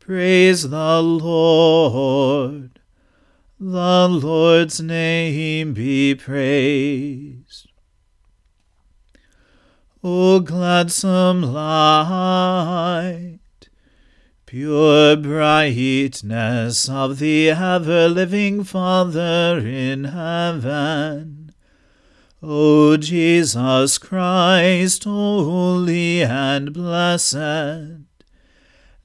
Praise the Lord. The Lord's name be praised. O gladsome light, pure brightness of the ever living Father in heaven O Jesus Christ, holy and blessed,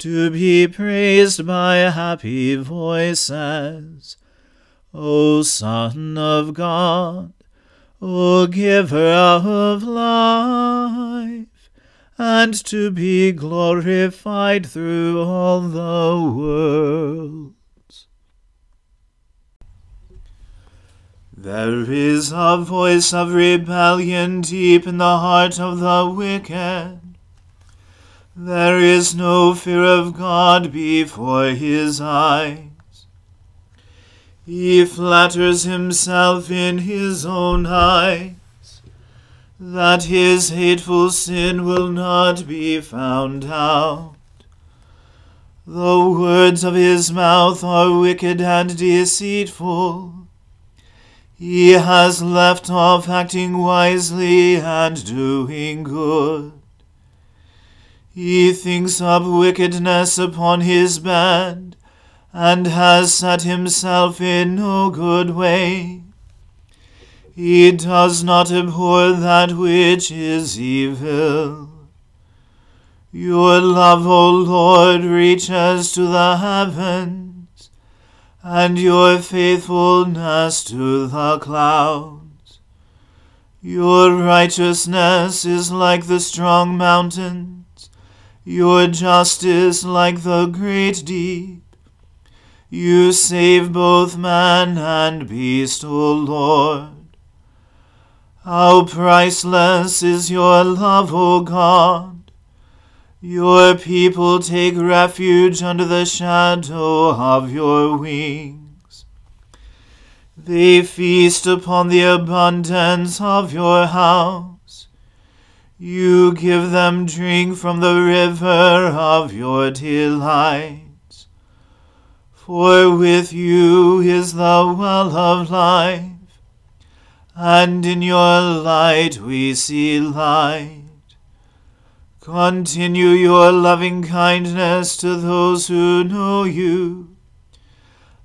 to be praised by happy voices. O Son of God, O Giver of life, and to be glorified through all the world. There is a voice of rebellion deep in the heart of the wicked. There is no fear of God before his eyes. He flatters himself in his own eyes that his hateful sin will not be found out. The words of his mouth are wicked and deceitful. He has left off acting wisely and doing good. He thinks up wickedness upon his bed, and has set himself in no good way. He does not abhor that which is evil. Your love, O Lord, reaches to the heavens and your faithfulness to the clouds. Your righteousness is like the strong mountains, your justice like the great deep. You save both man and beast, O Lord. How priceless is your love, O God! Your people take refuge under the shadow of your wings. They feast upon the abundance of your house. You give them drink from the river of your delight. For with you is the well of life and in your light we see light. Continue your loving kindness to those who know you,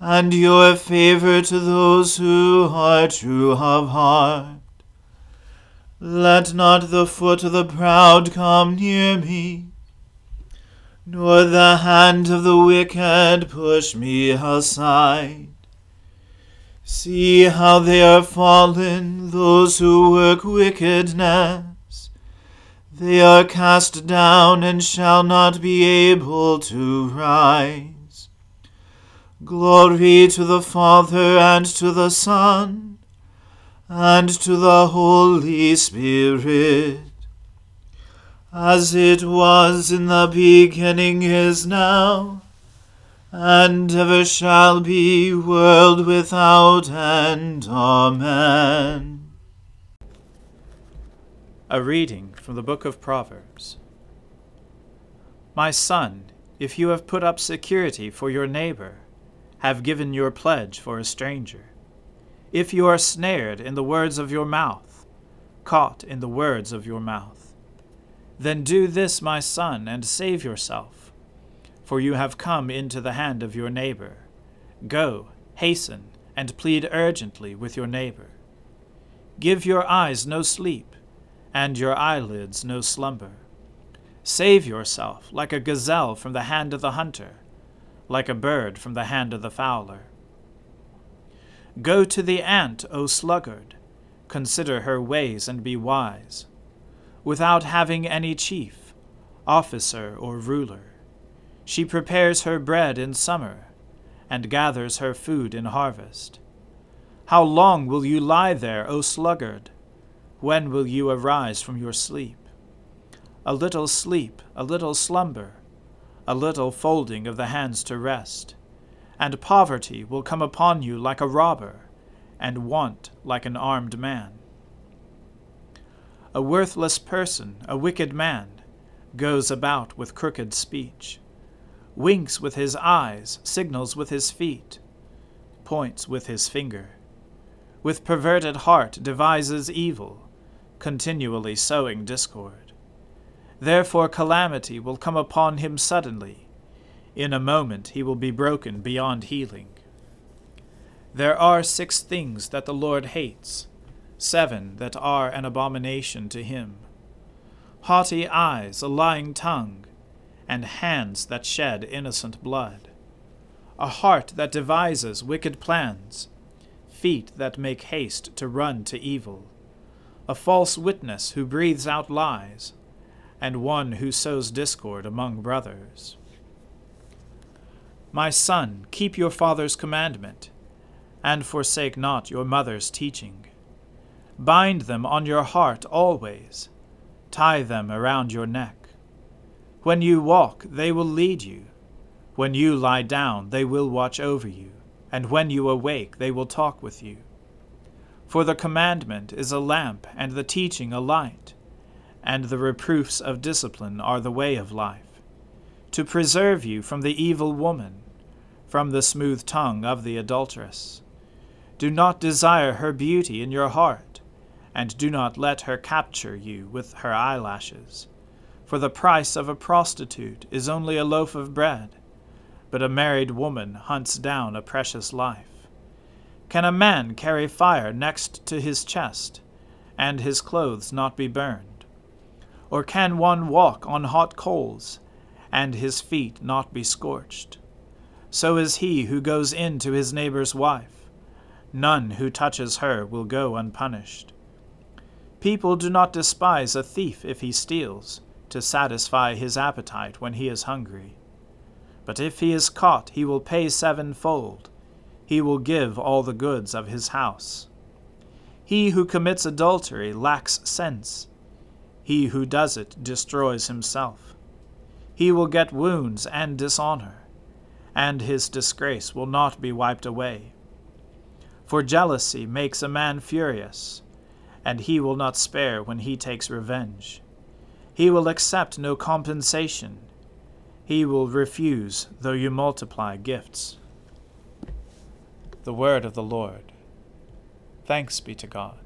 and your favor to those who are true of heart. Let not the foot of the proud come near me, nor the hand of the wicked push me aside. See how they are fallen, those who work wickedness. They are cast down and shall not be able to rise. Glory to the Father and to the Son and to the Holy Spirit, as it was in the beginning is now and ever shall be, world without end. Amen. A reading from the book of Proverbs. My son, if you have put up security for your neighbor, have given your pledge for a stranger, if you are snared in the words of your mouth, caught in the words of your mouth, then do this, my son, and save yourself for you have come into the hand of your neighbor. Go, hasten, and plead urgently with your neighbor. Give your eyes no sleep, and your eyelids no slumber. Save yourself like a gazelle from the hand of the hunter, like a bird from the hand of the fowler. Go to the ant, O sluggard, consider her ways and be wise, without having any chief, officer, or ruler she prepares her bread in summer, and gathers her food in harvest. How long will you lie there, O sluggard? When will you arise from your sleep? A little sleep, a little slumber, a little folding of the hands to rest, and poverty will come upon you like a robber, and want like an armed man. A worthless person, a wicked man, goes about with crooked speech winks with his eyes, signals with his feet, points with his finger. With perverted heart devises evil, continually sowing discord. Therefore calamity will come upon him suddenly. In a moment he will be broken beyond healing. There are six things that the Lord hates, seven that are an abomination to him haughty eyes, a lying tongue and hands that shed innocent blood, a heart that devises wicked plans, feet that make haste to run to evil, a false witness who breathes out lies, and one who sows discord among brothers. My son, keep your father's commandment, and forsake not your mother's teaching. Bind them on your heart always, tie them around your neck. When you walk, they will lead you. When you lie down, they will watch over you. And when you awake, they will talk with you. For the commandment is a lamp, and the teaching a light, and the reproofs of discipline are the way of life, to preserve you from the evil woman, from the smooth tongue of the adulteress. Do not desire her beauty in your heart, and do not let her capture you with her eyelashes for the price of a prostitute is only a loaf of bread, but a married woman hunts down a precious life. Can a man carry fire next to his chest, and his clothes not be burned? Or can one walk on hot coals, and his feet not be scorched? So is he who goes in to his neighbor's wife. None who touches her will go unpunished. People do not despise a thief if he steals to satisfy his appetite when he is hungry. But if he is caught, he will pay sevenfold. He will give all the goods of his house. He who commits adultery lacks sense. He who does it destroys himself. He will get wounds and dishonor, and his disgrace will not be wiped away. For jealousy makes a man furious, and he will not spare when he takes revenge. He will accept no compensation. He will refuse, though you multiply gifts. The word of the Lord. Thanks be to God.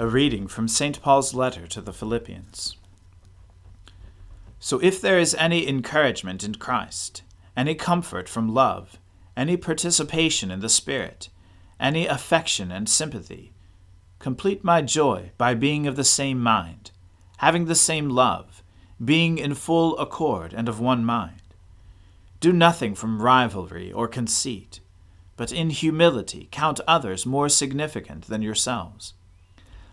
A reading from St. Paul's letter to the Philippians. So if there is any encouragement in Christ, any comfort from love, any participation in the Spirit, any affection and sympathy, complete my joy by being of the same mind, having the same love, being in full accord and of one mind. Do nothing from rivalry or conceit, but in humility count others more significant than yourselves.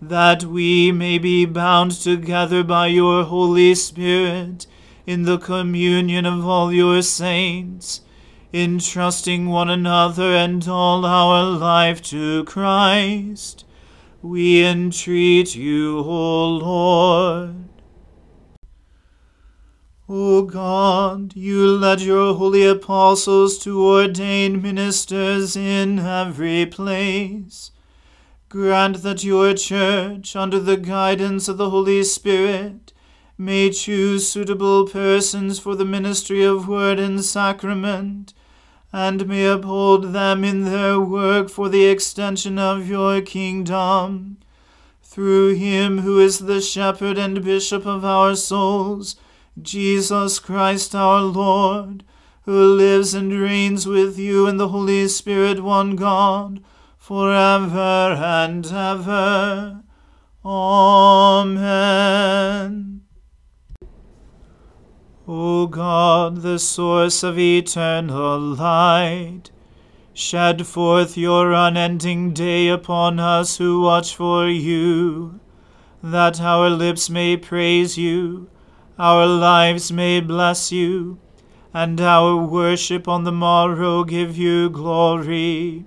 that we may be bound together by your Holy Spirit in the communion of all your saints, entrusting one another and all our life to Christ. We entreat you, O Lord. O God, you led your holy apostles to ordain ministers in every place Grant that your church, under the guidance of the Holy Spirit, may choose suitable persons for the ministry of word and sacrament, and may uphold them in their work for the extension of your kingdom. Through him who is the shepherd and bishop of our souls, Jesus Christ our Lord, who lives and reigns with you in the Holy Spirit, one God, forever and ever. Amen. O God, the source of eternal light, shed forth your unending day upon us who watch for you, that our lips may praise you, our lives may bless you, and our worship on the morrow give you glory